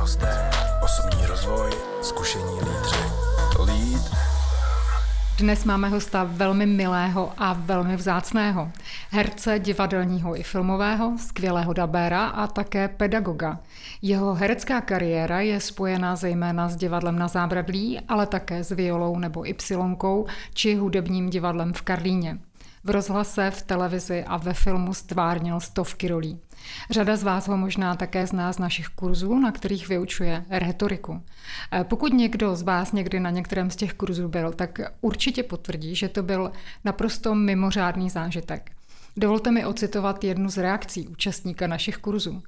hosté, osobní rozvoj, zkušení lídři. Lead dnes máme hosta velmi milého a velmi vzácného. Herce divadelního i filmového, skvělého dabéra a také pedagoga. Jeho herecká kariéra je spojená zejména s divadlem na zábradlí, ale také s violou nebo ypsilonkou či hudebním divadlem v Karlíně. V rozhlase, v televizi a ve filmu stvárnil stovky rolí. Řada z vás ho možná také zná z našich kurzů, na kterých vyučuje retoriku. E, pokud někdo z vás někdy na některém z těch kurzů byl, tak určitě potvrdí, že to byl naprosto mimořádný zážitek. Dovolte mi ocitovat jednu z reakcí účastníka našich kurzů.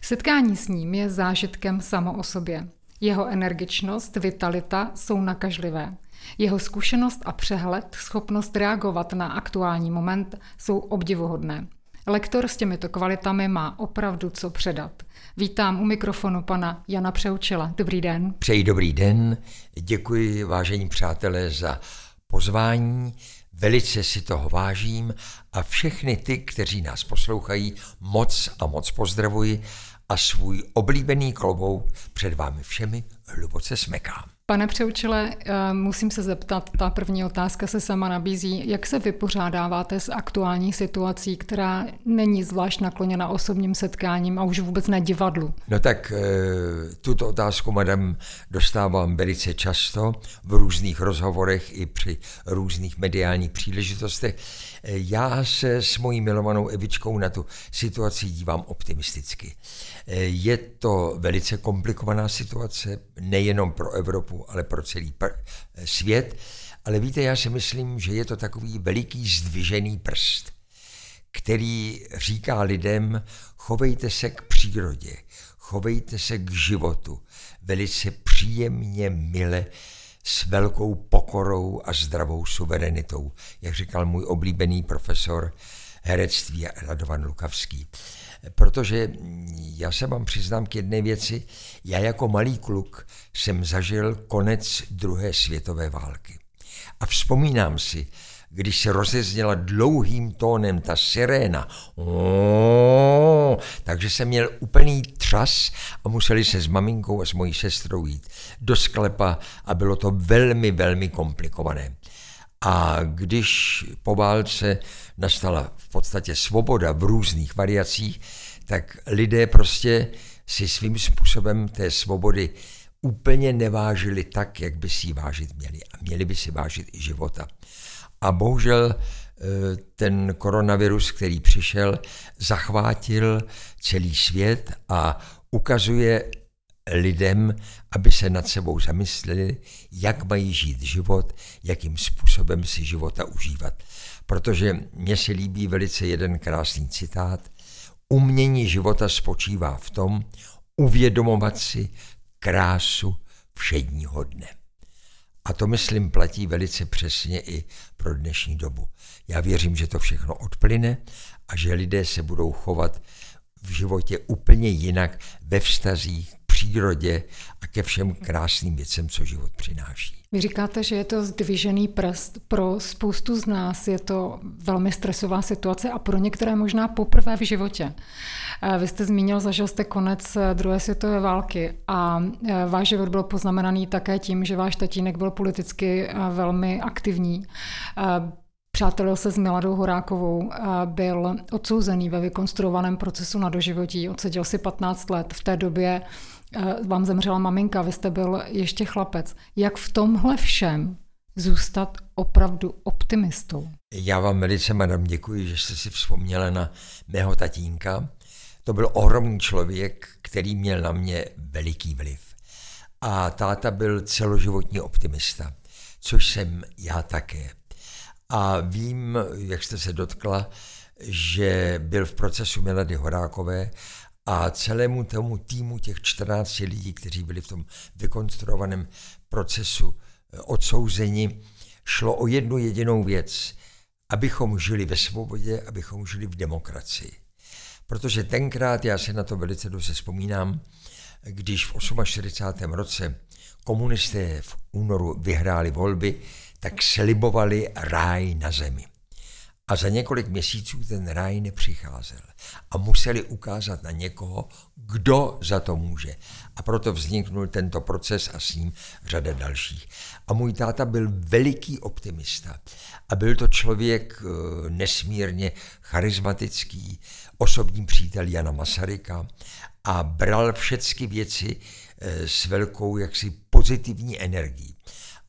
Setkání s ním je zážitkem samo o sobě. Jeho energičnost, vitalita jsou nakažlivé. Jeho zkušenost a přehled, schopnost reagovat na aktuální moment jsou obdivuhodné. Lektor s těmito kvalitami má opravdu co předat. Vítám u mikrofonu pana Jana Přeučila. Dobrý den. Přeji dobrý den. Děkuji, vážení přátelé, za pozvání. Velice si toho vážím a všechny ty, kteří nás poslouchají, moc a moc pozdravuji a svůj oblíbený klobouk před vámi všemi hluboce smekám. Pane Přeučile, eh, musím se zeptat, ta první otázka se sama nabízí. Jak se vypořádáváte s aktuální situací, která není zvlášť nakloněna osobním setkáním a už vůbec na divadlu? No tak eh, tuto otázku, madam, dostávám velice často v různých rozhovorech i při různých mediálních příležitostech. Eh, já se s mojí milovanou Evičkou na tu situaci dívám optimisticky. Je to velice komplikovaná situace, nejenom pro Evropu, ale pro celý svět. Ale víte, já si myslím, že je to takový veliký zdvižený prst, který říká lidem, chovejte se k přírodě, chovejte se k životu, velice příjemně, mile, s velkou pokorou a zdravou suverenitou, jak říkal můj oblíbený profesor herectví Radovan Lukavský protože já se vám přiznám k jedné věci. Já jako malý kluk jsem zažil konec druhé světové války. A vzpomínám si, když se rozezněla dlouhým tónem ta siréna, takže jsem měl úplný třas a museli se s maminkou a s mojí sestrou jít do sklepa a bylo to velmi, velmi komplikované. A když po válce nastala v podstatě svoboda v různých variacích, tak lidé prostě si svým způsobem té svobody úplně nevážili tak, jak by si ji vážit měli. A měli by si vážit i života. A bohužel eh, ten koronavirus, který přišel, zachvátil celý svět a ukazuje lidem, aby se nad sebou zamysleli, jak mají žít život, jakým způsobem si života užívat. Protože mně se líbí velice jeden krásný citát. Umění života spočívá v tom uvědomovat si krásu všedního dne. A to, myslím, platí velice přesně i pro dnešní dobu. Já věřím, že to všechno odplyne a že lidé se budou chovat v životě úplně jinak ve vztazích přírodě a ke všem krásným věcem, co život přináší. Vy říkáte, že je to zdvižený prst. Pro spoustu z nás je to velmi stresová situace a pro některé možná poprvé v životě. Eh, vy jste zmínil, zažil jste konec eh, druhé světové války a eh, váš život byl poznamenaný také tím, že váš tatínek byl politicky velmi aktivní. Přátelil se s Miladou Horákovou, byl odsouzený ve vykonstruovaném procesu na doživotí, odseděl si 15 let. V té době vám zemřela maminka, vy jste byl ještě chlapec. Jak v tomhle všem zůstat opravdu optimistou? Já vám velice, madam, děkuji, že jste si vzpomněla na mého tatínka. To byl ohromný člověk, který měl na mě veliký vliv. A táta byl celoživotní optimista, což jsem já také. A vím, jak jste se dotkla, že byl v procesu Milady Horákové a celému tomu týmu těch 14 lidí, kteří byli v tom vykonstruovaném procesu eh, odsouzeni, šlo o jednu jedinou věc, abychom žili ve svobodě, abychom žili v demokracii. Protože tenkrát, já se na to velice dobře vzpomínám, když v 48. roce komunisté v únoru vyhráli volby, tak slibovali ráj na zemi. A za několik měsíců ten ráj nepřicházel. A museli ukázat na někoho, kdo za to může. A proto vzniknul tento proces a s ním řada dalších. A můj táta byl veliký optimista. A byl to člověk eh, nesmírně charismatický, osobní přítel Jana Masaryka a bral všechny věci eh, s velkou jaksi pozitivní energií.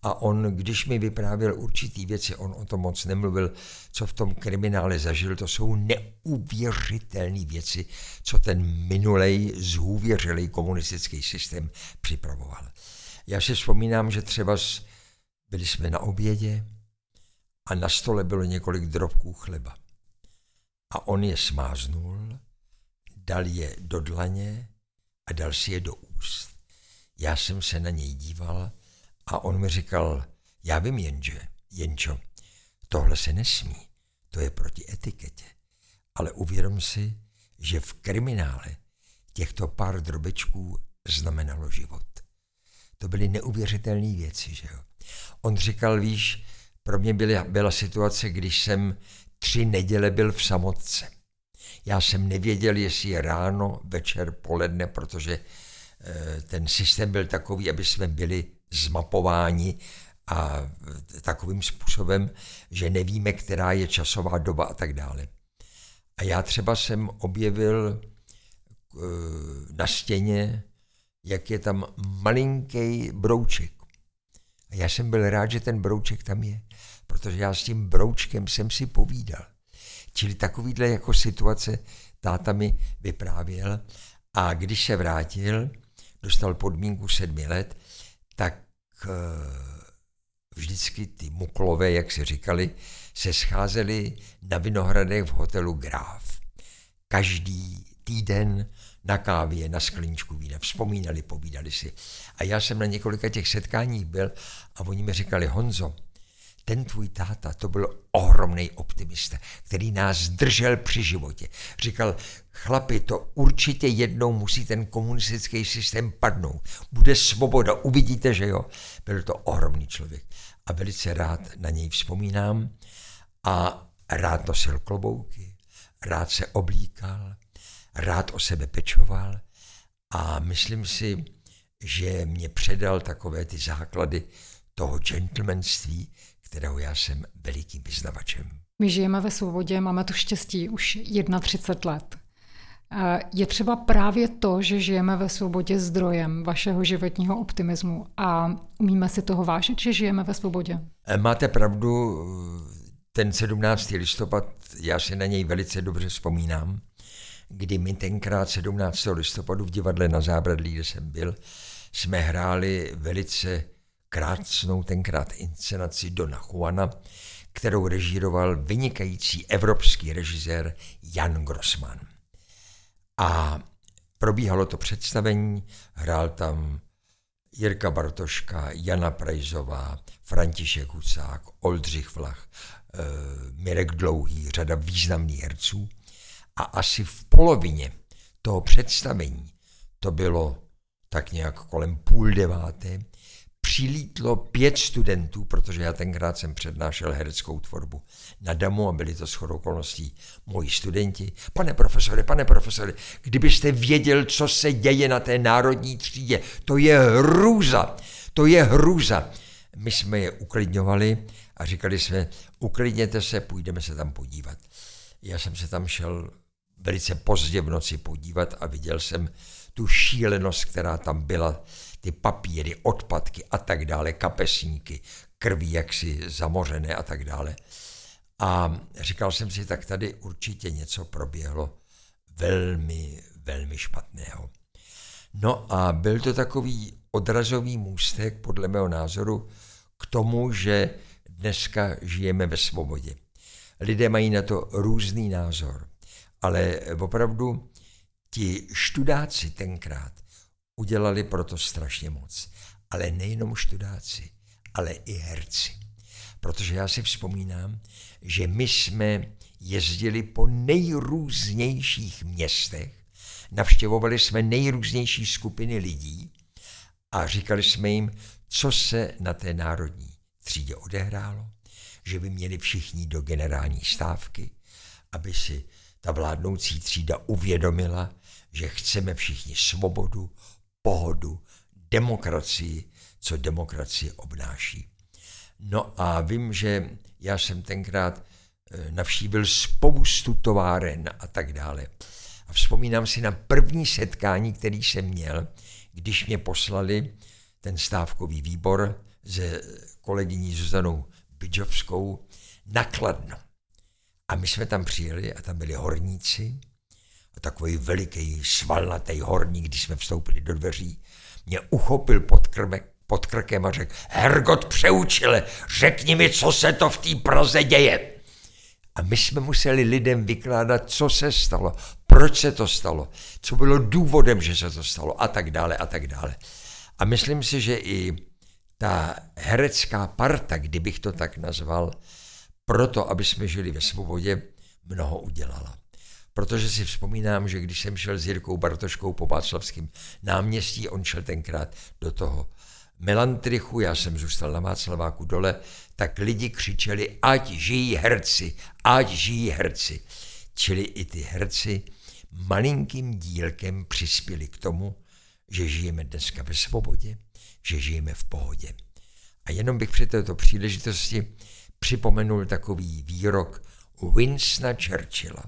A on, když mi vyprávěl určitý věci, on o tom moc nemluvil, co v tom kriminále zažil, to jsou neuvěřitelné věci, co ten minulej zhůvěřilý komunistický systém připravoval. Já si vzpomínám, že třeba byli jsme na obědě a na stole bylo několik drobků chleba. A on je smáznul, dal je do dlaně a dal si je do úst. Já jsem se na něj díval a on mi říkal, já vím jenže, jenčo, tohle se nesmí, to je proti etiketě. Ale uvědom si, že v kriminále těchto pár drobečků znamenalo život. To byly neuvěřitelné věci, že jo. On říkal, víš, pro mě byla, byla situace, když jsem tři neděle byl v samotce. Já jsem nevěděl, jestli je ráno, večer, poledne, protože e, ten systém byl takový, aby jsme byli zmapováni a takovým způsobem, že nevíme, která je časová doba a tak dále. A já třeba jsem objevil eh, na stěně, jak je tam malinký brouček. A já jsem byl rád, že ten brouček tam je, protože já s tím broučkem jsem si povídal. Čili takovýhle jako situace táta mi vyprávěl a když se vrátil, dostal podmínku sedmi let, tak vždycky ty muklové, jak se říkali, se scházeli na Vinohradech v hotelu Gráf. Každý týden na kávě, na skleničku vína, vzpomínali, povídali si. A já jsem na několika těch setkáních byl a oni mi říkali, Honzo, ten tvůj táta, to byl ohromný optimista, který nás držel při životě. Říkal, chlapi, to určitě jednou musí ten komunistický systém padnout. Bude svoboda, uvidíte, že jo. Byl to ohromný člověk a velice rád na něj vzpomínám a rád nosil klobouky, rád se oblíkal, rád o sebe pečoval a myslím si, že mě předal takové ty základy toho gentlemanství, kterého já jsem velikým vyznavačem. My žijeme ve svobodě, máme to štěstí už 31 let. Je třeba právě to, že žijeme ve svobodě zdrojem vašeho životního optimismu a umíme si toho vážit, že žijeme ve svobodě? E, máte pravdu, ten 17. listopad, já si na něj velice dobře vzpomínám, kdy my tenkrát 17. listopadu v divadle na Zábradlí, kde jsem byl, jsme hráli velice krásnou tenkrát inscenaci Dona Juana, kterou režíroval vynikající evropský režisér Jan Grossman. A probíhalo to představení, hrál tam Jirka Bartoška, Jana Prajzová, František Hucák, Oldřich Vlach, e, Mirek Dlouhý, řada významných herců. A asi v polovině toho představení, to bylo tak nějak kolem půl deváté, přilítlo pět studentů, protože já tenkrát jsem přednášel hereckou tvorbu na Damu a byli to shodou okolností moji studenti. Pane profesore, pane profesore, kdybyste věděl, co se děje na té národní třídě, to je hrůza, to je hrůza. My jsme je uklidňovali a říkali jsme, uklidněte se, půjdeme se tam podívat. Já jsem se tam šel velice pozdě v noci podívat a viděl jsem tu šílenost, která tam byla ty papíry, odpadky a tak dále, kapesníky, krví jaksi zamořené a tak dále. A říkal jsem si, tak tady určitě něco proběhlo velmi, velmi špatného. No a byl to takový odrazový můstek, podle mého názoru, k tomu, že dneska žijeme ve svobodě. Lidé mají na to různý názor, ale opravdu ti študáci tenkrát udělali proto strašně moc. Ale nejenom študáci, ale i herci. Protože já si vzpomínám, že my jsme jezdili po nejrůznějších městech, navštěvovali jsme nejrůznější skupiny lidí a říkali jsme jim, co se na té národní třídě odehrálo, že by měli všichni do generální stávky, aby si ta vládnoucí třída uvědomila, že chceme všichni svobodu, pohodu, demokracii, co demokracie obnáší. No a vím, že já jsem tenkrát eh, navštívil spoustu továren a tak dále. A vzpomínám si na první setkání, který jsem měl, když mě poslali ten stávkový výbor se kolegyní Zuzanou Bidžovskou nakladno. A my jsme tam přijeli a tam byli horníci takový veliký svalnatý horník, když jsme vstoupili do dveří, mě uchopil pod, krmek, pod krkem a řekl, Hergot přeučile, řekni mi, co se to v té Praze děje. A my jsme museli lidem vykládat, co se stalo, proč se to stalo, co bylo důvodem, že se to stalo a tak dále a tak dále. A myslím si, že i ta herecká parta, kdybych to tak nazval, proto, aby jsme žili ve svobodě, mnoho udělala. Protože si vzpomínám, že když jsem šel s Jirkou Bartoškou po Václavském náměstí, on šel tenkrát do toho Melantrichu, já jsem zůstal na Václaváku dole, tak lidi křičeli, ať žijí herci, ať žijí herci. Čili i ty herci malinkým dílkem přispěli k tomu, že žijeme dneska ve svobodě, že žijeme v pohodě. A jenom bych při této příležitosti připomenul takový výrok Winstona Churchilla.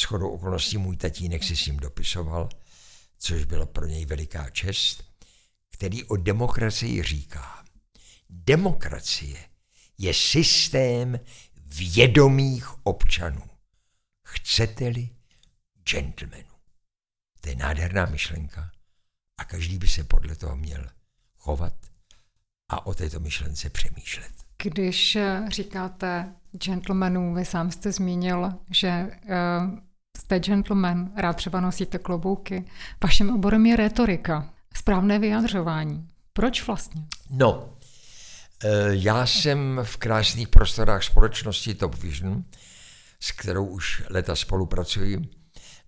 S chodou okolností můj tatínek si s ním dopisoval, což byla pro něj veliká čest, který o demokracii říká. Demokracie je systém vědomých občanů. Chcete-li gentlemanů. To je nádherná myšlenka a každý by se podle toho měl chovat a o této myšlence přemýšlet. Když říkáte gentlemanů, vy sám jste zmínil, že uh, jste gentleman, rád třeba nosíte klobouky. Vaším oborem je retorika, správné vyjadřování. Proč vlastně? No, eh, já jsem v krásných prostorách společnosti Top Vision, s kterou už leta spolupracuji.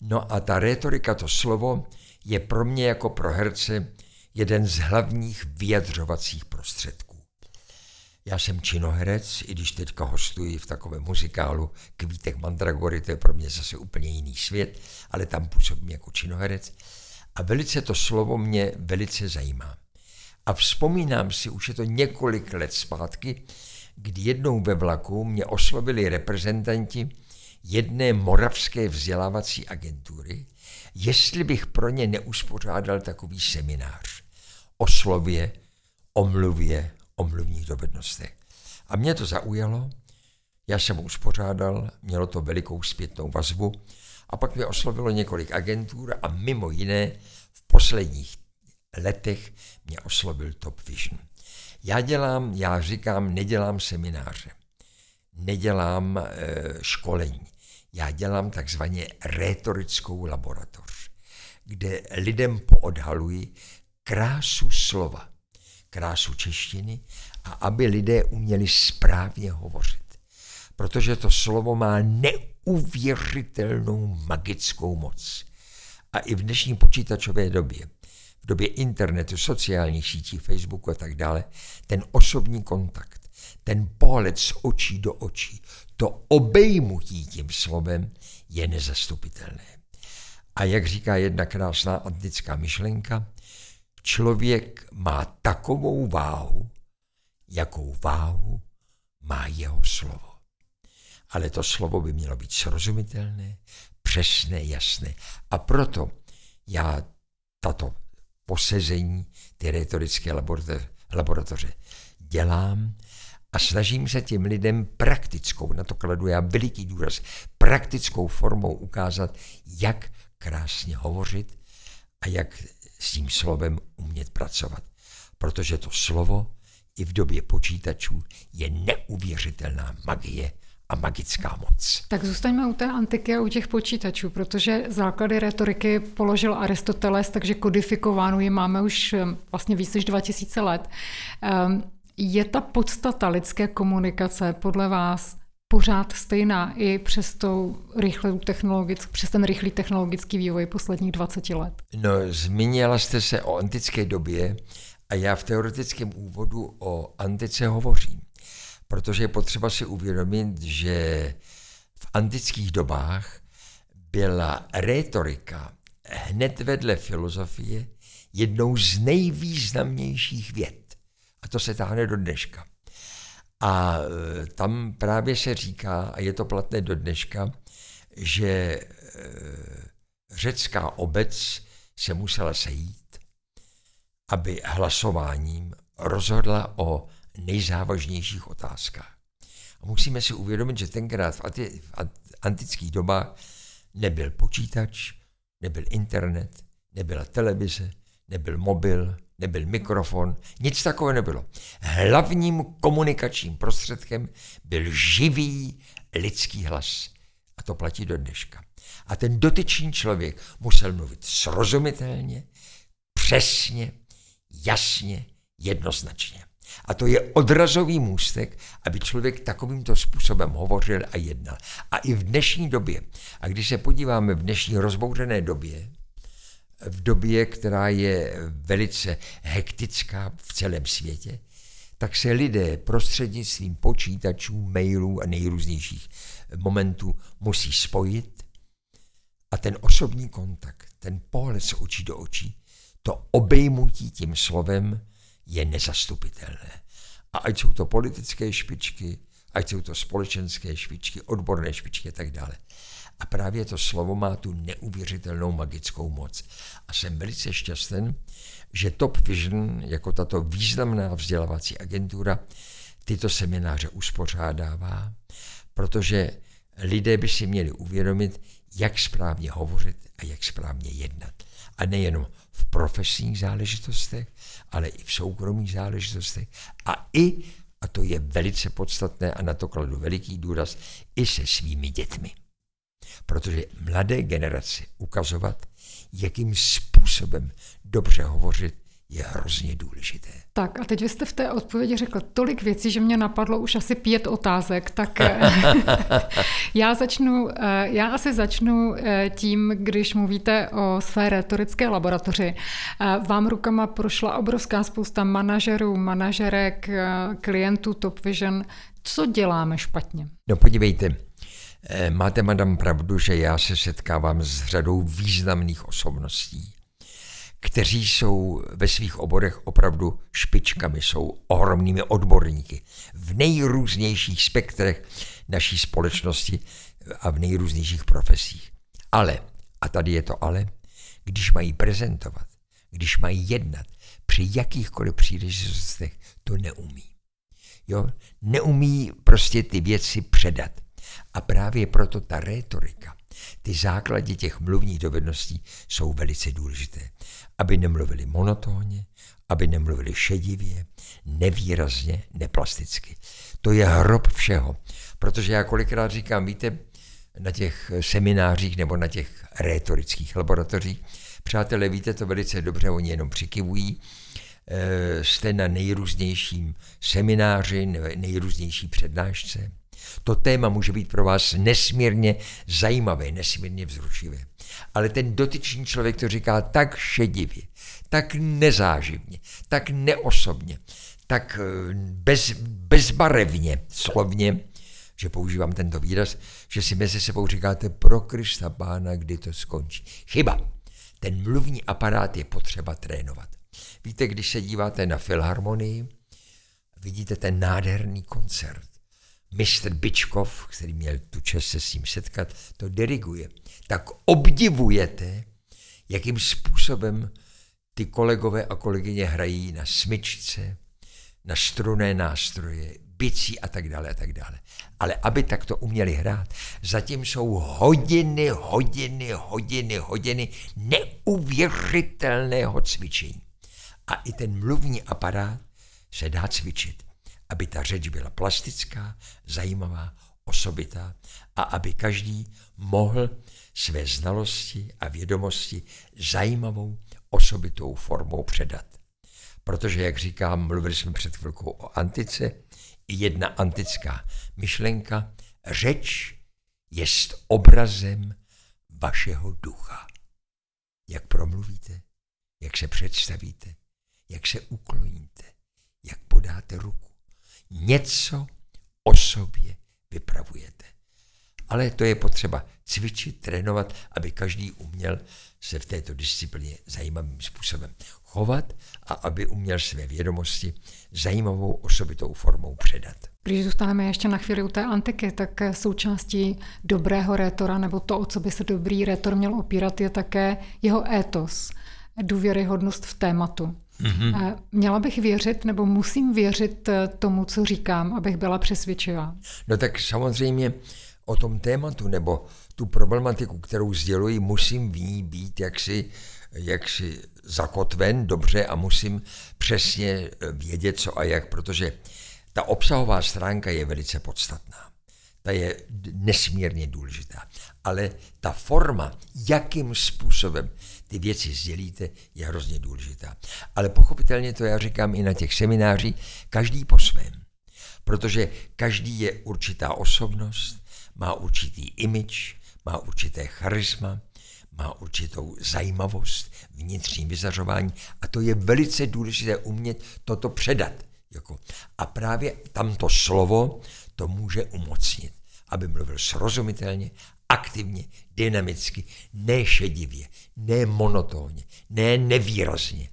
No a ta retorika, to slovo, je pro mě jako pro herce jeden z hlavních vyjadřovacích prostředků. Já jsem činoherec, i když teďka hostuji v takovém muzikálu Kvítek Mandragory, to je pro mě zase úplně jiný svět, ale tam působím jako činoherec. A velice to slovo mě velice zajímá. A vzpomínám si, už je to několik let zpátky, kdy jednou ve vlaku mě oslovili reprezentanti jedné moravské vzdělávací agentury, jestli bych pro ně neuspořádal takový seminář o slově, o mluvě, o mluvních dovednostech. A mě to zaujalo, já jsem ho uspořádal, mělo to velikou zpětnou vazbu a pak mě oslovilo několik agentur a mimo jiné v posledních letech mě oslovil Top Vision. Já dělám, já říkám, nedělám semináře, nedělám e, školení, já dělám takzvaně rétorickou laboratoř, kde lidem poodhaluji krásu slova, krásu češtiny a aby lidé uměli správně hovořit. Protože to slovo má neuvěřitelnou magickou moc. A i v dnešní počítačové době, v době internetu, sociálních sítí, Facebooku a tak dále, ten osobní kontakt, ten pohled z očí do očí, to obejmutí tím slovem je nezastupitelné. A jak říká jedna krásná antická myšlenka, člověk má takovou váhu, jakou váhu má jeho slovo. Ale to slovo by mělo být srozumitelné, přesné, jasné. A proto já tato posezení, ty retorické laboratoře dělám a snažím se těm lidem praktickou, na to kladu já veliký důraz, praktickou formou ukázat, jak krásně hovořit a jak s tím slovem umět pracovat. Protože to slovo i v době počítačů je neuvěřitelná magie a magická moc. Tak zůstaňme u té antiky a u těch počítačů, protože základy retoriky položil Aristoteles, takže kodifikovánu je máme už eh, vlastně víc než 2000 let. Ehm, je ta podstata lidské komunikace podle vás pořád stejná i přes, tou technologick, přes ten rychlý technologický vývoj posledních 20 let? No, zmínila jste se o antické době a já v teoretickém úvodu o antice hovořím. protože je potřeba si uvědomit, že v antických dobách byla rétorika hned vedle filozofie jednou z nejvýznamnějších věd. A to se táhne do dneška. A e, tam právě se říká, a je to platné do dneška, že e, řecká obec se musela sejít, aby hlasováním rozhodla o nejzávažnějších otázkách. A musíme si uvědomit, že tenkrát v antických dobách nebyl počítač, nebyl internet, nebyla televize, nebyl mobil, nebyl mikrofon, nic takového nebylo. Hlavním komunikačním prostředkem byl živý lidský hlas. A to platí do dneška. A ten dotyčný člověk musel mluvit srozumitelně, přesně, jasně, jednoznačně. A to je odrazový můstek, aby člověk takovýmto způsobem hovořil a jednal. A i v dnešní době, a když se podíváme v dnešní rozbouřené době, v době, která je velice hektická v celém světě, tak se lidé prostřednictvím počítačů, mailů a nejrůznějších momentů musí spojit a ten osobní kontakt, ten pohled z očí do očí, to obejmutí tím slovem je nezastupitelné. A ať jsou to politické špičky, ať jsou to společenské špičky, odborné špičky a tak dále. A právě to slovo má tu neuvěřitelnou magickou moc. A jsem velice šťastný, že Top Vision, jako tato významná vzdělávací agentura, tyto semináře uspořádává, protože lidé by si měli uvědomit, jak správně hovořit a jak správně jednat. A nejenom v profesních záležitostech, ale i v soukromých záležitostech a i, a to je velice podstatné a na to kladu veliký důraz, i se svými dětmi. Protože mladé generaci ukazovat, jakým způsobem dobře hovořit, je hrozně důležité. Tak a teď vy jste v té odpovědi řekl tolik věcí, že mě napadlo už asi pět otázek, tak já začnu, eh, já asi začnu eh, tím, když mluvíte o své retorické laboratoři. Eh, vám rukama prošla obrovská spousta manažerů, manažerek, klientů Top Vision. Co děláme špatně? No podívejte, máte, madam, pravdu, že já se setkávám s řadou významných osobností kteří jsou ve svých oborech opravdu špičkami, jsou ohromnými odborníky v nejrůznějších spektrech naší společnosti a v nejrůznějších profesích. Ale, a tady je to ale, když mají prezentovat, když mají jednat při jakýchkoliv příležitostech, to neumí. Jo? Neumí prostě ty věci předat. A právě proto ta rétorika, ty základy těch mluvních dovedností jsou velice důležité aby nemluvili monotónně, aby nemluvili šedivě, nevýrazně, neplasticky. To je hrob všeho. Protože já kolikrát říkám, víte, na těch seminářích nebo na těch rétorických laboratořích, přátelé, víte to velice dobře, oni jenom přikivují, e, jste na nejrůznějším semináři, nejrůznější přednášce. To téma může být pro vás nesmírně zajímavé, nesmírně vzrušivé ale ten dotyčný člověk to říká tak šedivě, tak nezáživně, tak neosobně, tak eh, bez, bezbarevně, slovně, že používám tento výraz, že si mezi sebou říkáte pro Krista Pána, kdy to skončí. Chyba. Ten mluvní aparát je potřeba trénovat. Víte, když se díváte na filharmonii, vidíte ten nádherný koncert. Mr. Bičkov, který měl tu čest se s ním setkat, to diriguje tak obdivujete, jakým způsobem ty kolegové a kolegyně hrají na smyčce, na struné nástroje, bicí a tak dále a tak dále. Ale aby takto uměli hrát, zatím jsou hodiny, hodiny, hodiny, hodiny neuvěřitelného cvičení. A i ten mluvní aparát se dá cvičit, aby ta řeč byla plastická, zajímavá, osobitá a aby každý mohl své znalosti a vědomosti zajímavou, osobitou formou předat. Protože, jak říkám, mluvili jsme před chvilkou o antice, i jedna antická myšlenka, řeč jest obrazem vašeho ducha. Jak promluvíte, jak se představíte, jak se ukloníte, jak podáte ruku. Něco o sobě vypravujete. Ale to je potřeba cvičit, trénovat, aby každý uměl se v této disciplíně zajímavým způsobem chovat a aby uměl své vědomosti zajímavou osobitou formou předat. Když zůstaneme ještě na chvíli u té antiky, tak součástí dobrého rétora, nebo to, o co by se dobrý rétor měl opírat, je také jeho étos, důvěryhodnost v tématu. Mm-hmm. Měla bych věřit, nebo musím věřit tomu, co říkám, abych byla přesvědčivá? No tak samozřejmě o tom tématu nebo tu problematiku, kterou sděluji, musím v ní být jaksi, jaksi zakotven dobře a musím přesně vědět, co a jak, protože ta obsahová stránka je velice podstatná. Ta je nesmírně důležitá. Ale ta forma, jakým způsobem ty věci sdělíte, je hrozně důležitá. Ale pochopitelně to já říkám i na těch seminářích, každý po svém. Protože každý je určitá osobnost, má určitý image, má určité charisma, má určitou zajímavost, vnitřní vyzařování a to je velice důležité umět toto předat. Jako. A právě tamto slovo to může umocnit, aby mluvil srozumitelně, aktivně, dynamicky, ne šedivě, ne monotónně, ne nevýrazně.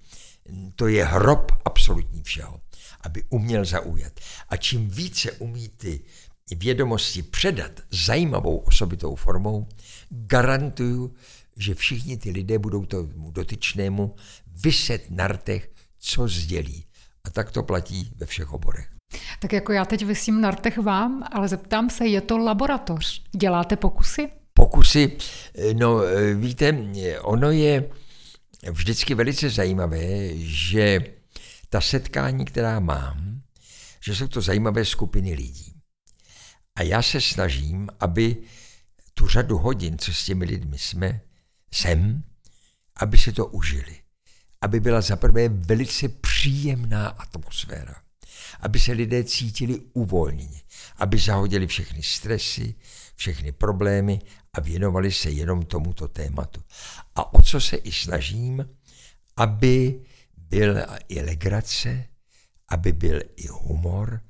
To je hrob absolutní všeho, aby uměl zaujat. A čím více umí ty vědomosti předat zajímavou osobitou formou, garantuju, že všichni ty lidé budou tomu dotyčnému vyset na rtech, co sdělí. A tak to platí ve všech oborech. Tak jako já teď vysím na rtech vám, ale zeptám se, je to laboratoř? Děláte pokusy? Pokusy, no víte, ono je vždycky velice zajímavé, že ta setkání, která mám, že jsou to zajímavé skupiny lidí. A já se snažím, aby tu řadu hodin, co s těmi lidmi jsme, jsem, aby si to užili. Aby byla zaprvé velice příjemná atmosféra. Aby se lidé cítili uvolněni. Aby zahodili všechny stresy, všechny problémy a věnovali se jenom tomuto tématu. A o co se i snažím, aby byl i legrace, aby byl i humor,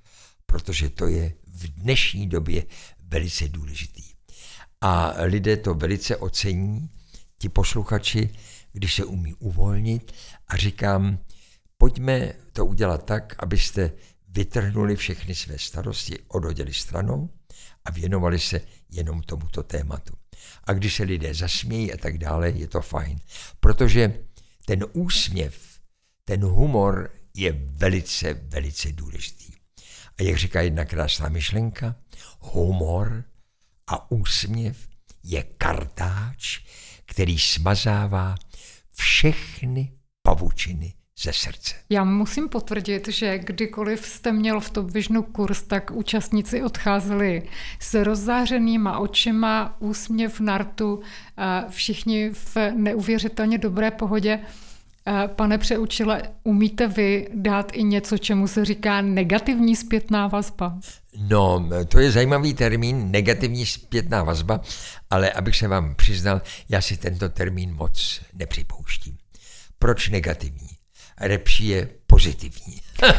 protože to je v dnešní době velice důležitý. A lidé to velice ocení, ti posluchači, když se umí uvolnit a říkám, pojďme to udělat tak, abyste vytrhnuli všechny své starosti, odhodili stranou a věnovali se jenom tomuto tématu. A když se lidé zasmějí a tak dále, je to fajn. Protože ten úsměv, ten humor je velice, velice důležitý. A jak říká jedna krásná myšlenka, humor a úsměv je kartáč, který smazává všechny pavučiny ze srdce. Já musím potvrdit, že kdykoliv jste měl v Top Visionu kurz, tak účastníci odcházeli s rozzářenýma očima, úsměv na rtu, všichni v neuvěřitelně dobré pohodě. Pane přeučile, umíte vy dát i něco, čemu se říká negativní zpětná vazba? No, to je zajímavý termín, negativní zpětná vazba, ale abych se vám přiznal, já si tento termín moc nepřipouštím. Proč negativní? Lepší je pozitivní.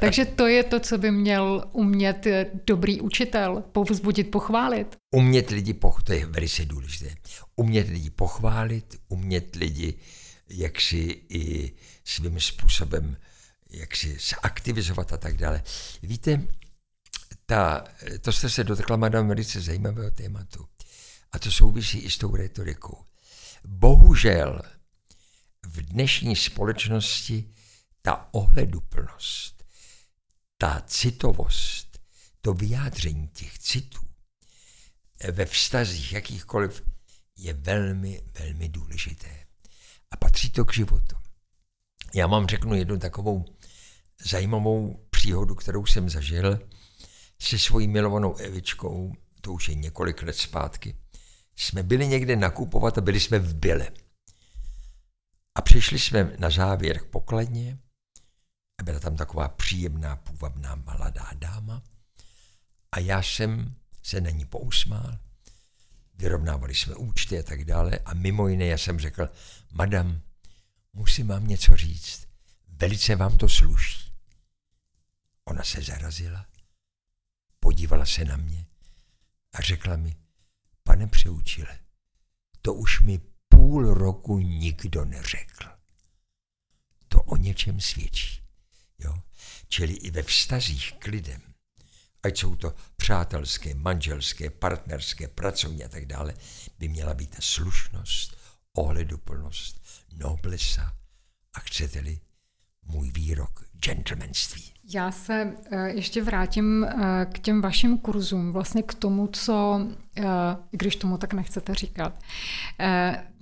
Takže to je to, co by měl umět dobrý učitel, povzbudit, pochválit. Umět lidi, poch- to je velice důležité. Umět lidi pochválit, umět lidi jak si i svým způsobem jak si zaktivizovat a tak dále. Víte, ta, to jste se dotkla, madam, velice zajímavého tématu. A to souvisí i s tou retorikou. Bohužel v dnešní společnosti ta ohleduplnost, ta citovost, to vyjádření těch citů ve vztazích jakýchkoliv je velmi, velmi důležité. A patří to k životu. Já vám řeknu jednu takovou zajímavou příhodu, kterou jsem zažil se svojí milovanou Evičkou, to už je několik let zpátky. Jsme byli někde nakupovat a byli jsme v Byle. A přišli jsme na závěr k pokladně a byla tam taková příjemná, půvabná mladá dáma a já jsem se na ní pousmál. Vyrovnávali jsme účty a tak dále a mimo jiné já jsem řekl, madam, musím vám něco říct, velice vám to sluší. Ona se zarazila podívala se na mě a řekla mi, pane přeučile, to už mi půl roku nikdo neřekl. To o něčem svědčí. Jo? Čili i ve vztazích k lidem, ať jsou to přátelské, manželské, partnerské, pracovní a tak dále, by měla být slušnost, ohleduplnost, noblesa a chcete-li můj výrok gentlemanství. Já se eh, ještě vrátím eh, k těm vašim kurzům, vlastně k tomu, co, eh, když tomu tak nechcete říkat.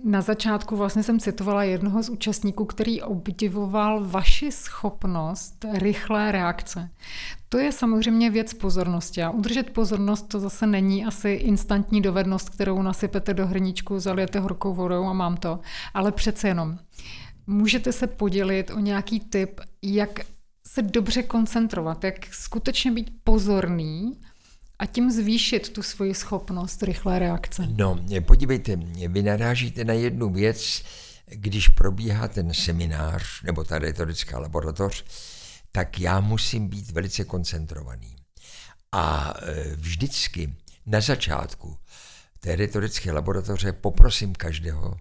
Na začátku vlastně jsem citovala jednoho z účastníků, který obdivoval vaši schopnost rychlé reakce. To je samozřejmě věc pozornosti a udržet pozornost to zase není asi instantní dovednost, kterou nasypete do hrníčku, zalijete horkou vodou a mám to, ale přece jenom. Můžete se podělit o nějaký tip, jak se dobře koncentrovat, jak skutečně být pozorný a tím zvýšit tu svoji schopnost rychlé reakce. No, podívejte, vy narážíte na jednu věc, když probíhá ten seminář nebo ta retorická laboratoř, tak já musím být velice koncentrovaný. A e, vždycky na začátku té retorické laboratoře poprosím každého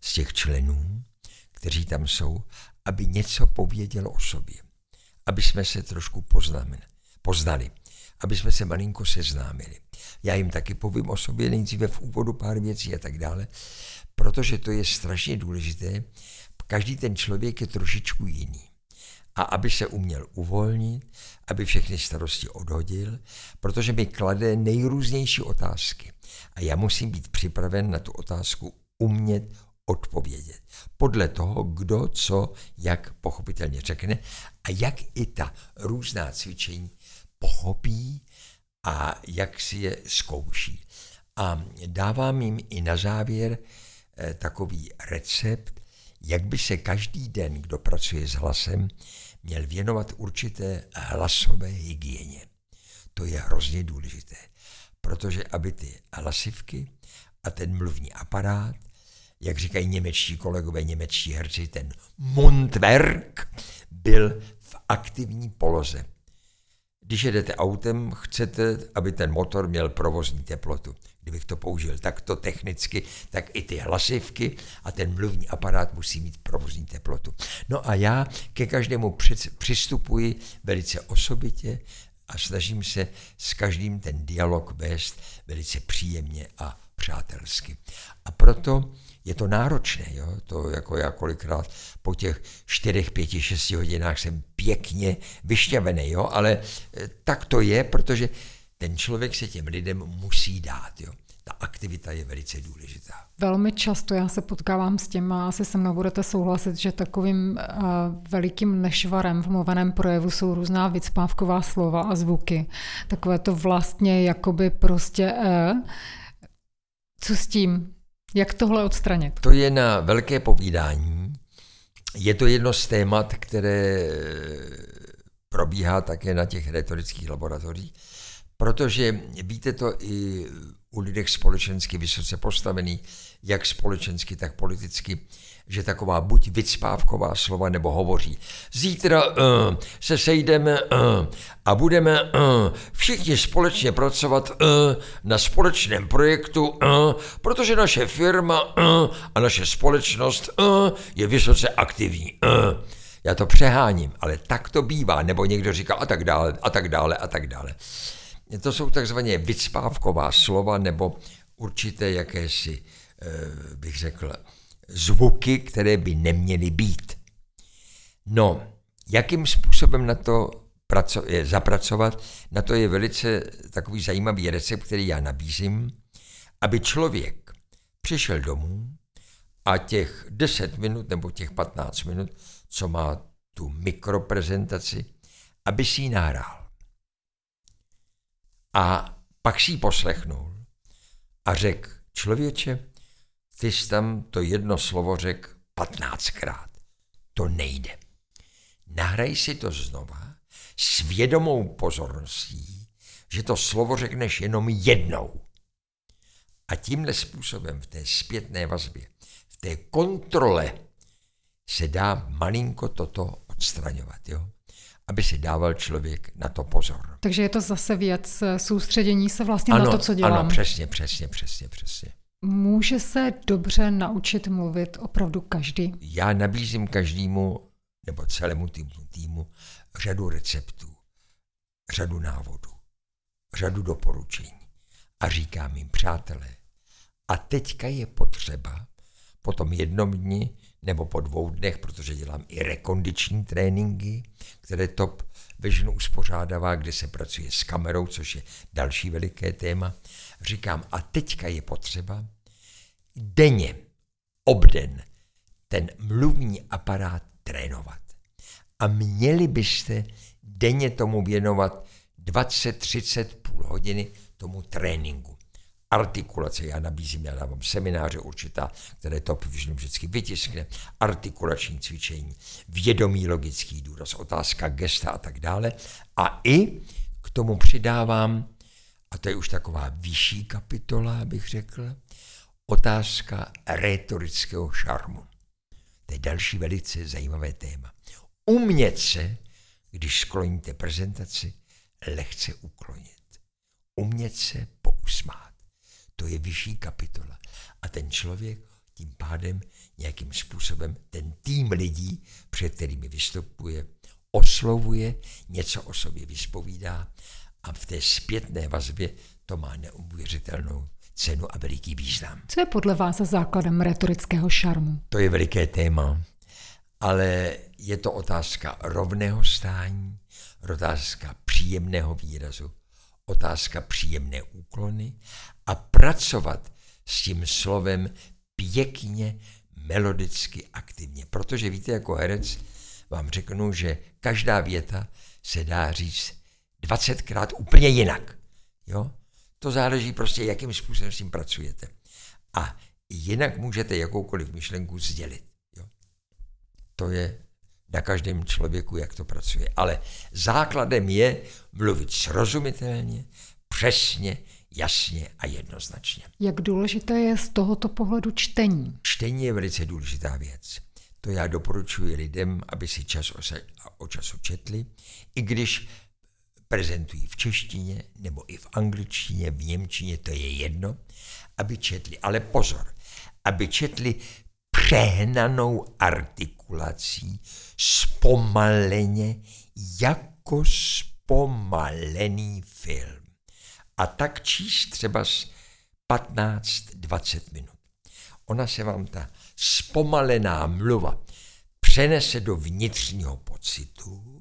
z těch členů, kteří tam jsou, aby něco pověděl o sobě aby jsme se trošku poznali, poznali, aby jsme se malinko seznámili. Já jim taky povím o sobě nejdříve v úvodu pár věcí a tak dále, protože to je strašně důležité. Každý ten člověk je trošičku jiný. A aby se uměl uvolnit, aby všechny starosti odhodil, protože mi klade nejrůznější otázky. A já musím být připraven na tu otázku umět odpovědět. Podle toho, kdo, co, jak pochopitelně řekne a jak i ta různá cvičení pochopí a jak si je zkouší. A dávám jim i na závěr eh, takový recept, jak by se každý den, kdo pracuje s hlasem, měl věnovat určité hlasové hygieně. To je hrozně důležité, protože aby ty hlasivky a ten mluvní aparát jak říkají němečtí kolegové, němečtí herci, ten Mundwerk byl v aktivní poloze. Když jedete autem, chcete, aby ten motor měl provozní teplotu. Kdybych to použil takto technicky, tak i ty hlasivky a ten mluvní aparát musí mít provozní teplotu. No a já ke každému přistupuji velice osobitě a snažím se s každým ten dialog vést velice příjemně a přátelsky. A proto je to náročné, jo? to jako já kolikrát po těch čtyřech, pěti, šesti hodinách jsem pěkně vyšťavený, jo? ale eh, tak to je, protože ten člověk se těm lidem musí dát. Jo? Ta aktivita je velice důležitá. Velmi často já se potkávám s těma, asi se mnou budete souhlasit, že takovým uh, velikým nešvarem v mluveném projevu jsou různá vycpávková slova a zvuky. Takové to vlastně jakoby prostě uh, co s tím? Jak tohle odstranit? To je na velké povídání. Je to jedno z témat, které probíhá také na těch retorických laboratořích, protože víte to i u lidech společensky vysoce postavených, jak společensky, tak politicky, že taková buď vycpávková slova nebo hovoří. Zítra uh, se sejdeme uh, a budeme uh, všichni společně pracovat uh, na společném projektu, uh, protože naše firma uh, a naše společnost uh, je vysoce aktivní. Uh. Já to přeháním, ale tak to bývá, nebo někdo říká a tak dále, a tak dále, a tak dále. To jsou takzvaně vycpávková slova nebo určité jakési, bych řekl, zvuky, které by neměly být. No, jakým způsobem na to je, zapracovat, na to je velice takový zajímavý recept, který já nabízím, aby člověk přišel domů a těch 10 minut nebo těch 15 minut, co má tu mikroprezentaci, aby si ji nahrál. A pak si ji poslechnul a řekl, člověče, ty jsi tam to jedno slovo řekl patnáctkrát. To nejde. Nahraj si to znova s vědomou pozorností, že to slovo řekneš jenom jednou. A tímhle způsobem v té zpětné vazbě, v té kontrole se dá malinko toto odstraňovat. Jo? aby si dával člověk na to pozor. Takže je to zase věc soustředění se vlastně ano, na to, co dělám. Ano, přesně, přesně, přesně, přesně. Může se dobře naučit mluvit opravdu každý? Já nabízím každému nebo celému týmu, týmu řadu receptů, řadu návodů, řadu doporučení. A říkám jim, přátelé, a teďka je potřeba po tom jednom dni nebo po dvou dnech, protože dělám i rekondiční tréninky, které TOP Vision uspořádává, kde se pracuje s kamerou, což je další veliké téma. Říkám, a teďka je potřeba denně, obden, ten mluvní aparát trénovat. A měli byste denně tomu věnovat 20-30 půl hodiny tomu tréninku. Artikulace, já nabízím, já dávám semináře určitá, které Top Vision vždycky vytiskne, artikulační cvičení, vědomý logický důraz, otázka gesta a tak dále. A i k tomu přidávám, a to je už taková vyšší kapitola, bych řekl, otázka retorického šarmu. To je další velice zajímavé téma. Umět se, když skloníte prezentaci, lehce uklonit. Umět se pousmát. To je vyšší kapitola. A ten člověk tím pádem nějakým způsobem ten tým lidí, před kterými vystupuje, oslovuje, něco o sobě vyspovídá a v té zpětné vazbě to má neuvěřitelnou cenu a veliký význam. Co je podle vás základem retorického šarmu? To je veliké téma, ale je to otázka rovného stání, otázka příjemného výrazu, otázka příjemné úklony a pracovat s tím slovem pěkně, melodicky, aktivně. Protože víte, jako herec vám řeknu, že každá věta se dá říct 20krát úplně jinak. Jo? To záleží prostě, jakým způsobem s tím pracujete. A jinak můžete jakoukoliv myšlenku sdělit. Jo? To je na každém člověku, jak to pracuje. Ale základem je mluvit srozumitelně, přesně, jasně a jednoznačně. Jak důležité je z tohoto pohledu čtení? Čtení je velice důležitá věc. To já doporučuji lidem, aby si čas o, se, o času četli, i když prezentují v češtině nebo i v angličtině, v němčině, to je jedno, aby četli. Ale pozor, aby četli přehnanou artikulací, zpomaleně, jako zpomalený film. A tak číst třeba 15-20 minut. Ona se vám ta zpomalená mluva přenese do vnitřního pocitu,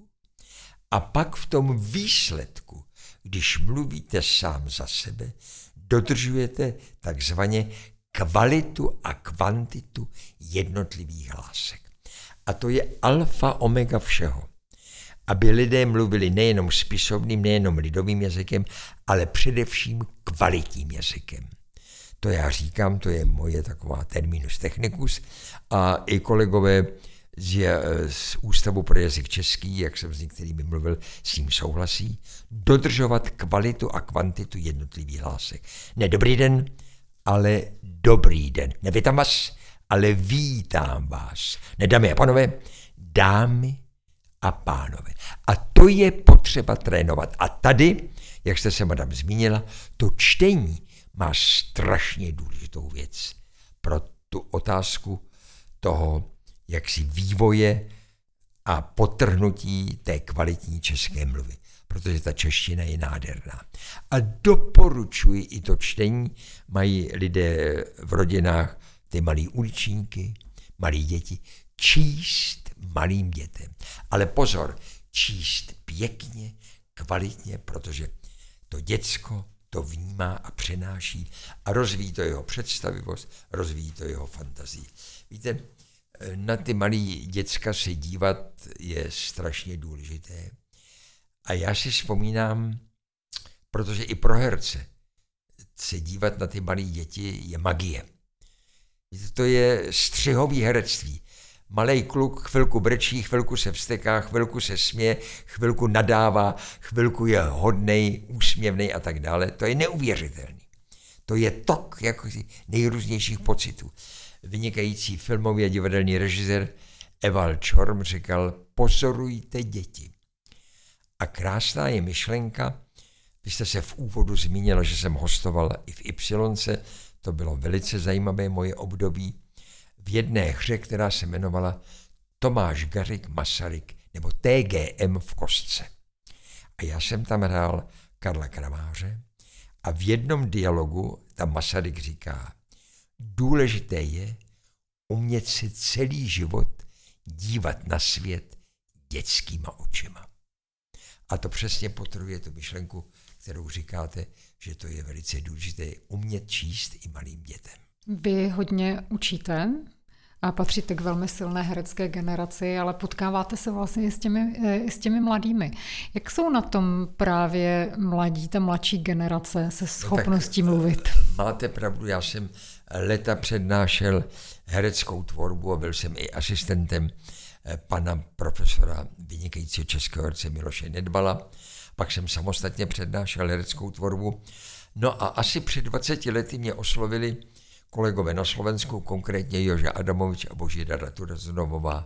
a pak v tom výsledku, když mluvíte sám za sebe, dodržujete takzvaně kvalitu a kvantitu jednotlivých hlásek. A to je alfa omega všeho. Aby lidé mluvili nejenom spisovným, nejenom lidovým jazykem, ale především kvalitním jazykem. To já říkám, to je moje taková terminus technicus a i kolegové z, z Ústavu pro jazyk český, jak jsem s některými mluvil, s tím souhlasí, dodržovat kvalitu a kvantitu jednotlivých hlásek. Ne dobrý den, ale dobrý den. Nevítám vás, ale vítám vás. Ne dámy a pánové, dámy a pánové. A to je potřeba trénovat. A tady, jak jste se madam zmínila, to čtení má strašně důležitou věc pro tu otázku toho jaksi vývoje a potrhnutí té kvalitní české mluvy, protože ta čeština je nádherná. A doporučuji i to čtení, mají lidé v rodinách ty malé uličníky, malí děti, číst malým dětem. Ale pozor, číst pěkně, kvalitně, protože to děcko to vnímá a přenáší a rozvíjí to jeho představivost, rozvíjí to jeho fantazii. Víte, na ty malý děcka se dívat je strašně důležité. A já si vzpomínám, protože i pro herce se dívat na ty malé děti je magie. To je střihový herectví. Malý kluk chvilku brečí, chvilku se vsteká, chvilku se směje, chvilku nadává, chvilku je hodnej, úsměvný a tak dále. To je neuvěřitelný. To je tok jako nejrůznějších pocitů vynikající filmový a divadelní režisér Eval Čorm říkal, pozorujte děti. A krásná je myšlenka, vy jste se v úvodu zmínila, že jsem hostoval i v Y, to bylo velice zajímavé moje období, v jedné hře, která se jmenovala Tomáš Garik Masaryk, nebo TGM v kostce. A já jsem tam hrál Karla Kramáře a v jednom dialogu tam Masaryk říká, důležité je umět se celý život dívat na svět dětskýma očima. A to přesně potrhuje tu myšlenku, kterou říkáte, že to je velice důležité umět číst i malým dětem. Vy hodně učíte a patříte k velmi silné herecké generaci, ale potkáváte se vlastně i s těmi, i s těmi mladými. Jak jsou na tom právě mladí, ta mladší generace se schopností no mluvit? Máte pravdu, já jsem leta přednášel hereckou tvorbu a byl jsem i asistentem eh, pana profesora vynikajícího českého herce Miloše Nedbala. Pak jsem samostatně přednášel hereckou tvorbu. No a asi před 20 lety mě oslovili kolegové na Slovensku, konkrétně Jože Adamovič a Božidara Turaznovová,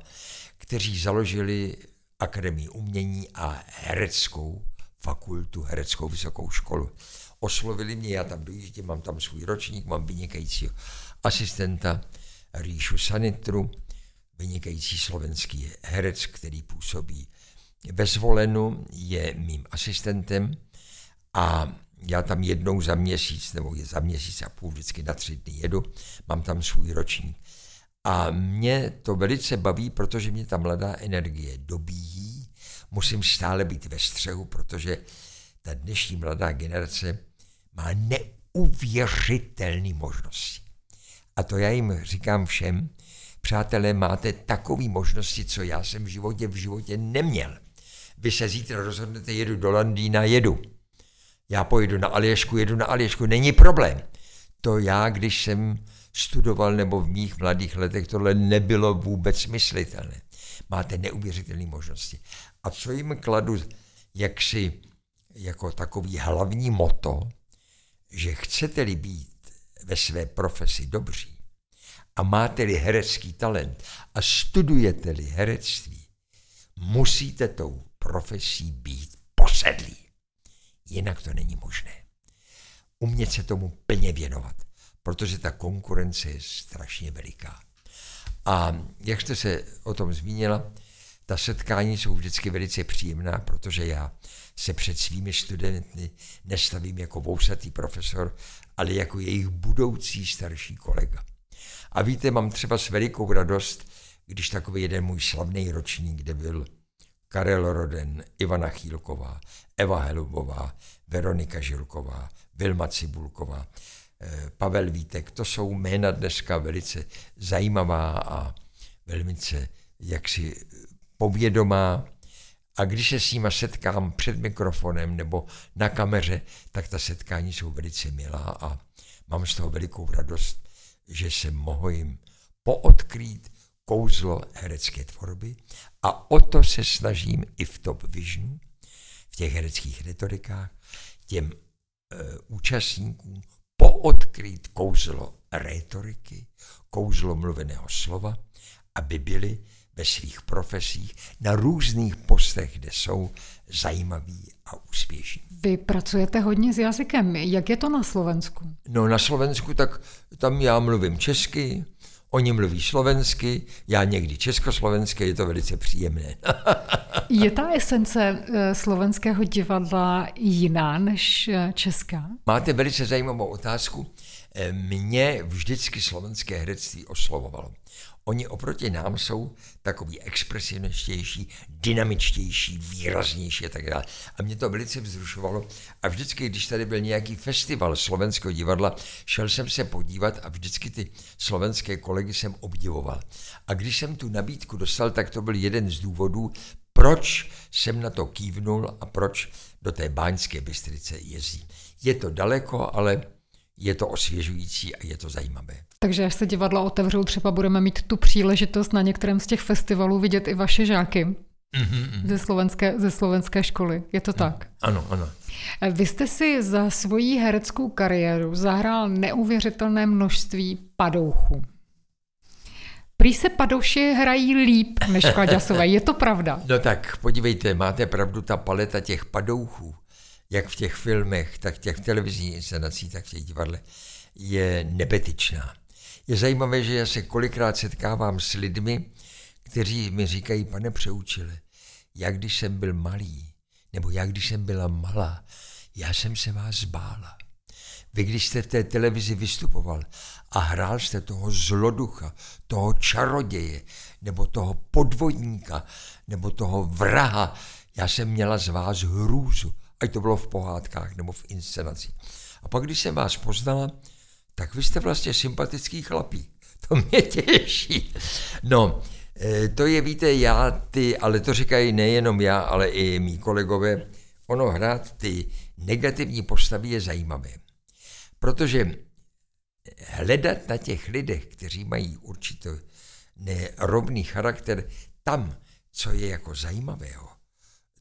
kteří založili Akademii umění a hereckou fakultu, hereckou vysokou školu. Oslovili mě, já tam dojíždím, mám tam svůj ročník, mám vynikajícího asistenta Ríšu Sanitru, vynikající slovenský herec, který působí ve Zvolenu, je mým asistentem a já tam jednou za měsíc, nebo je za měsíc a půl, vždycky na tři dny jedu, mám tam svůj ročník. A mě to velice baví, protože mě ta mladá energie dobíjí, musím stále být ve střehu, protože ta dnešní mladá generace má neuvěřitelné možnosti. A to já jim říkám všem, přátelé, máte takové možnosti, co já jsem v životě v životě neměl. Vy se zítra rozhodnete, jedu do Londýna, jedu já pojedu na Alješku, jedu na Alješku, není problém. To já, když jsem studoval nebo v mých mladých letech, tohle nebylo vůbec myslitelné. Máte neuvěřitelné možnosti. A co jim kladu jaksi jako takový hlavní moto, že chcete-li být ve své profesi dobří a máte-li herecký talent a studujete-li herectví, musíte tou profesí být posedlí. Jinak to není možné. Umět se tomu plně věnovat, protože ta konkurence je strašně veliká. A jak jste se o tom zmínila, ta setkání jsou vždycky velice příjemná, protože já se před svými studenty nestavím jako vousatý profesor, ale jako jejich budoucí starší kolega. A víte, mám třeba s velikou radost, když takový jeden můj slavný ročník, kde byl Karel Roden, Ivana Chýlková, Eva Helubová, Veronika Žilková, Vilma Cibulková, eh, Pavel Vítek. To jsou jména dneska velice zajímavá a velice jaksi povědomá. A když se s nima setkám před mikrofonem nebo na kameře, tak ta setkání jsou velice milá a mám z toho velikou radost, že se mohu jim poodkrýt kouzlo herecké tvorby a o to se snažím i v Top Vision, v těch hereckých retorikách, těm e, účastníkům poodkrýt kouzlo retoriky, kouzlo mluveného slova, aby byli ve svých profesích na různých postech, kde jsou zajímaví a úspěšní. Vy pracujete hodně s jazykem. Jak je to na Slovensku? No na Slovensku tak tam já mluvím česky, Oni mluví slovensky, já někdy československy, je to velice příjemné. je ta esence eh, slovenského divadla jiná než eh, česká? Máte velice zajímavou otázku. Eh, mě vždycky slovenské herectví oslovovalo. Oni oproti nám jsou takový expresivnější, dynamičtější, výraznější a tak dále. A mě to velice vzrušovalo. A vždycky, když tady byl nějaký festival slovenského divadla, šel jsem se podívat a vždycky ty slovenské kolegy jsem obdivoval. A když jsem tu nabídku dostal, tak to byl jeden z důvodů, proč jsem na to kývnul a proč do té báňské Bystrice jezdím. Je to daleko, ale je to osvěžující a je to zajímavé. Takže až se divadla otevřou, třeba budeme mít tu příležitost na některém z těch festivalů vidět i vaše žáky mm-hmm. ze, slovenské, ze slovenské školy. Je to tak? Ano, ano. Vy jste si za svoji hereckou kariéru zahrál neuvěřitelné množství padouchů. prý se padouši hrají líp než kladěsové. Je to pravda? No tak podívejte, máte pravdu, ta paleta těch padouchů, jak v těch filmech, tak v těch televizních inscenacích, tak v těch divadle, je nebetičná. Je zajímavé, že já se kolikrát setkávám s lidmi, kteří mi říkají, pane přeučile, jak když jsem byl malý, nebo jak když jsem byla malá, já jsem se vás bála. Vy, když jste v té televizi vystupoval a hrál jste toho zloducha, toho čaroděje, nebo toho podvodníka, nebo toho vraha, já jsem měla z vás hrůzu, ať to bylo v pohádkách nebo v inscenaci. A pak, když jsem vás poznala, tak vy jste vlastně sympatický chlapík. To mě těší. No, e, to je, víte, já ty, ale to říkají nejenom já, ale i mý kolegové, ono hrát ty negativní postavy je zajímavé. Protože hledat na těch lidech, kteří mají určitý nerovný charakter, tam, co je jako zajímavého,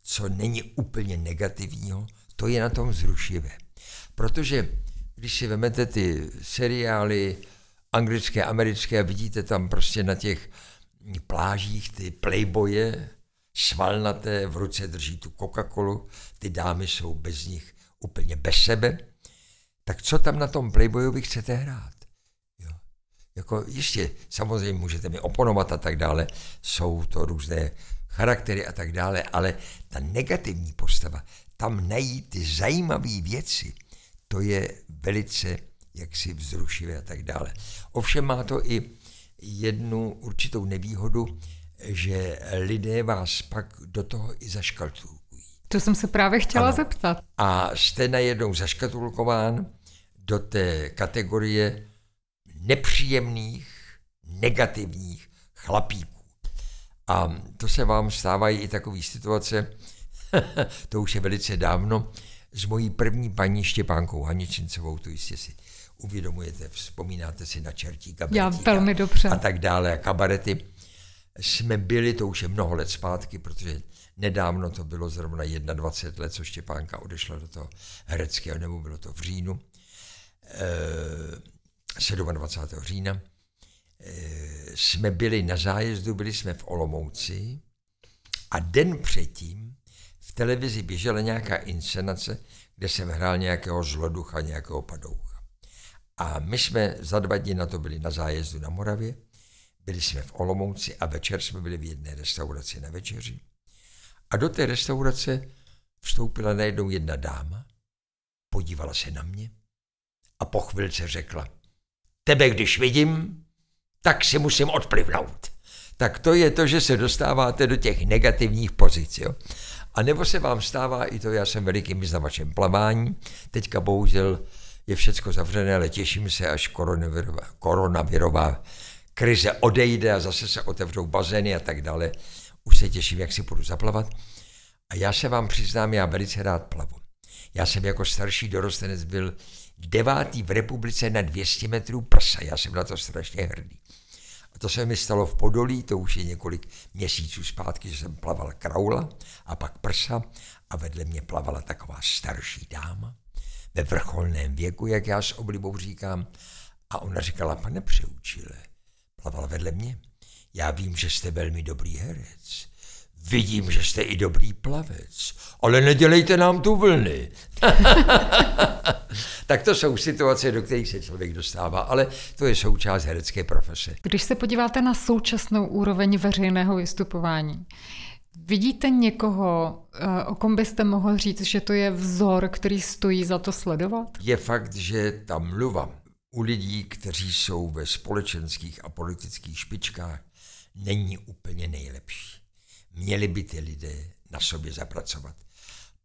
co není úplně negativního, to je na tom zrušivé. Protože když si vezmete ty seriály anglické, americké, vidíte tam prostě na těch plážích ty playboye, svalnaté, v ruce drží tu Coca-Colu, ty dámy jsou bez nich úplně bez sebe, tak co tam na tom Playboyovi chcete hrát? Jo. Jako ještě, samozřejmě můžete mi oponovat a tak dále, jsou to různé charaktery a tak dále, ale ta negativní postava, tam najít ty zajímavé věci, to je velice jaksi vzrušivé a tak dále. Ovšem má to i jednu určitou nevýhodu, že lidé vás pak do toho i zaškaltují. To jsem se právě chtěla ano. zeptat. A jste najednou zaškatulkován do té kategorie nepříjemných, negativních chlapíků. A to se vám stávají i takové situace, to už je velice dávno, s mojí první paní Štěpánkou Haničincovou, to jistě si uvědomujete, vzpomínáte si na čertí Já velmi dobře. A tak dále, a kabarety. Jsme byli, to už je mnoho let zpátky, protože nedávno to bylo zrovna 21 let, co Štěpánka odešla do toho hereckého, nebo bylo to v říjnu, e, eh, 27. října. E, jsme byli na zájezdu, byli jsme v Olomouci a den předtím televizi běžela nějaká inscenace, kde jsem hrál nějakého zloducha, nějakého padoucha. A my jsme za dva dny na to byli na zájezdu na Moravě, byli jsme v Olomouci a večer jsme byli v jedné restauraci na večeři. A do té restaurace vstoupila najednou jedna dáma, podívala se na mě a po chvilce řekla, tebe když vidím, tak si musím odplivnout. Tak to je to, že se dostáváte do těch negativních pozic. Jo? A nebo se vám stává i to, já jsem velikým vyznavačem plavání, teďka bohužel je všecko zavřené, ale těším se, až koronavirová, koronavirová krize odejde a zase se otevřou bazény a tak dále. Už se těším, jak si půjdu zaplavat. A já se vám přiznám, já velice rád plavu. Já jsem jako starší dorostenec byl devátý v republice na 200 metrů prsa. Já jsem na to strašně hrdý. To se mi stalo v Podolí, to už je několik měsíců zpátky, že jsem plaval kraula a pak prsa a vedle mě plavala taková starší dáma ve vrcholném věku, jak já s oblibou říkám. A ona říkala, pane přeučile, plaval vedle mě. Já vím, že jste velmi dobrý herec. Vidím, že jste i dobrý plavec, ale nedělejte nám tu vlny. tak to jsou situace, do kterých se člověk dostává, ale to je součást herecké profese. Když se podíváte na současnou úroveň veřejného vystupování, Vidíte někoho, eh, o kom byste mohl říct, že to je vzor, který stojí za to sledovat? Je fakt, že ta mluva u lidí, kteří jsou ve společenských a politických špičkách, není úplně nejlepší. Měli by ty lidé na sobě zapracovat,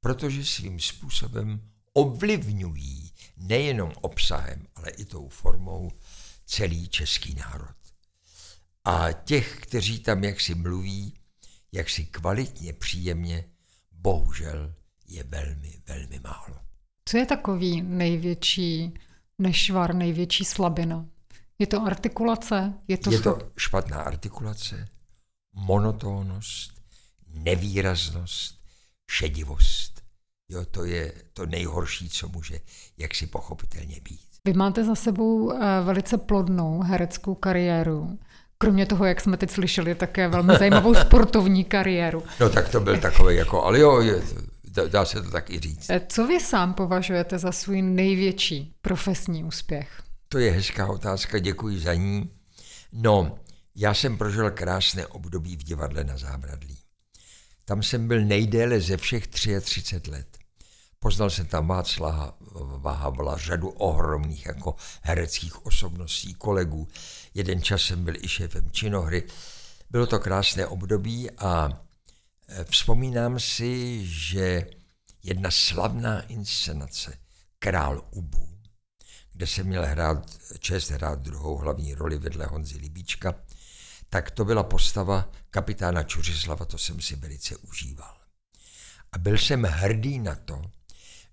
protože svým způsobem ovlivňují nejenom obsahem, ale i tou formou celý český národ. A těch, kteří tam jaksi mluví, jaksi kvalitně, příjemně, bohužel je velmi, velmi málo. Co je takový největší nešvar, největší slabina? Je to artikulace? Je to, je to špatná artikulace, monotónnost, nevýraznost, šedivost. Jo, to je to nejhorší, co může jaksi pochopitelně být. Vy máte za sebou eh, velice plodnou hereckou kariéru. Kromě toho, jak jsme teď slyšeli, také velmi zajímavou sportovní kariéru. No tak to byl takový jako, ale jo, je, dá se to tak i říct. Eh, co vy sám považujete za svůj největší profesní úspěch? To je hezká otázka, děkuji za ní. No, já jsem prožil krásné období v divadle na Zábradlí. Tam jsem byl nejdéle ze všech 33 let. Poznal jsem tam Václava Havla, řadu ohromných jako hereckých osobností, kolegů. Jeden čas jsem byl i šéfem činohry. Bylo to krásné období a e, vzpomínám si, že jedna slavná inscenace Král Ubu, kde jsem měl hrát, čest hrát druhou hlavní roli vedle Honzy Libíčka, tak to byla postava kapitána Čuřislava, to jsem si velice užíval. A byl jsem hrdý na to,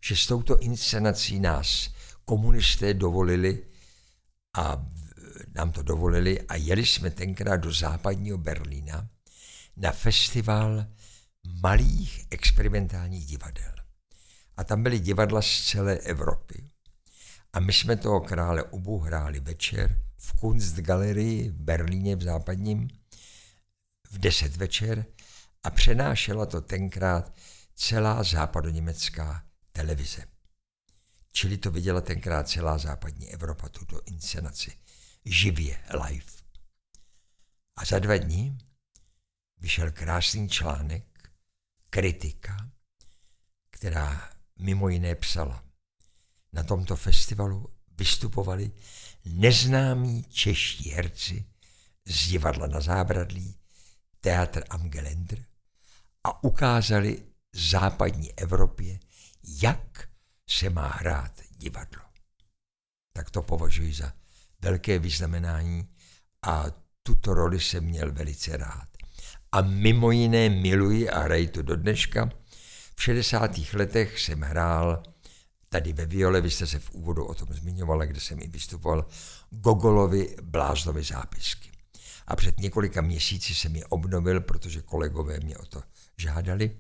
že s touto inscenací nás komunisté dovolili a nám to dovolili a jeli jsme tenkrát do západního Berlína na festival malých experimentálních divadel. A tam byly divadla z celé Evropy. A my jsme toho krále Ubu hráli večer v Kunstgalerii v Berlíně v západním v 10 večer a přenášela to tenkrát celá západoněmecká televize. Čili to viděla tenkrát celá západní Evropa, tuto inscenaci. Živě, live. A za dva dní vyšel krásný článek, kritika, která mimo jiné psala. Na tomto festivalu vystupovali neznámí čeští herci z divadla na zábradlí, Teatr am a ukázali západní Evropě, jak se má hrát divadlo. Tak to považuji za velké vyznamenání a tuto roli jsem měl velice rád. A mimo jiné miluji a hraji to do dneška. V 60. letech jsem hrál tady ve Viole, vy jste se v úvodu o tom zmiňovala, kde jsem i vystupoval, Gogolovi bláznovy zápisky. A před několika měsíci jsem je obnovil, protože kolegové mě o to žádali.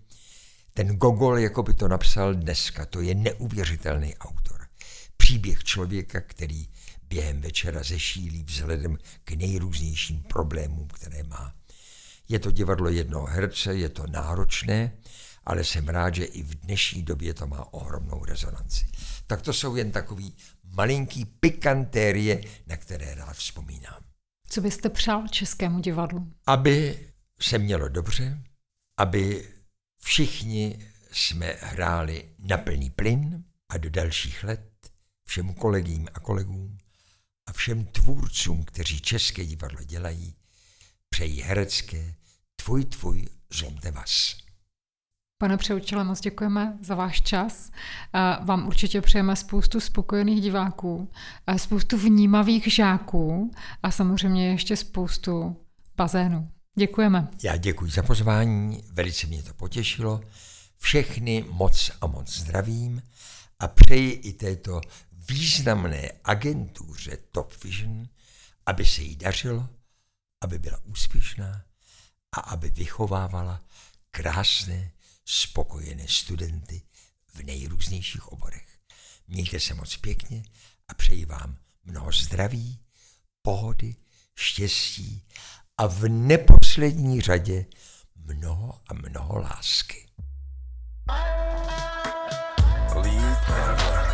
Ten Gogol, jako by to napsal dneska, to je neuvěřitelný autor. Příběh člověka, který během večera zešílí vzhledem k nejrůznějším problémům, které má. Je to divadlo jednoho herce, je to náročné, ale jsem rád, že i v dnešní době to má ohromnou rezonanci. Tak to jsou jen takový malinký pikantérie, na které rád vzpomínám. Co byste přál Českému divadlu? Aby se mělo dobře, aby všichni jsme hráli na plný plyn a do dalších let všem kolegům a kolegům a všem tvůrcům, kteří České divadlo dělají, přejí herecké Tvůj, tvůj, zlomte vás. Pane Přeučile, moc děkujeme za váš čas. Vám určitě přejeme spoustu spokojených diváků, spoustu vnímavých žáků a samozřejmě ještě spoustu bazénů. Děkujeme. Já děkuji za pozvání, velice mě to potěšilo. Všechny moc a moc zdravím a přeji i této významné agentuře Top Vision, aby se jí dařilo, aby byla úspěšná a aby vychovávala krásné spokojené studenty v nejrůznějších oborech. Mějte se moc pěkně a přeji vám mnoho zdraví, pohody, štěstí a v neposlední řadě mnoho a mnoho lásky. Leave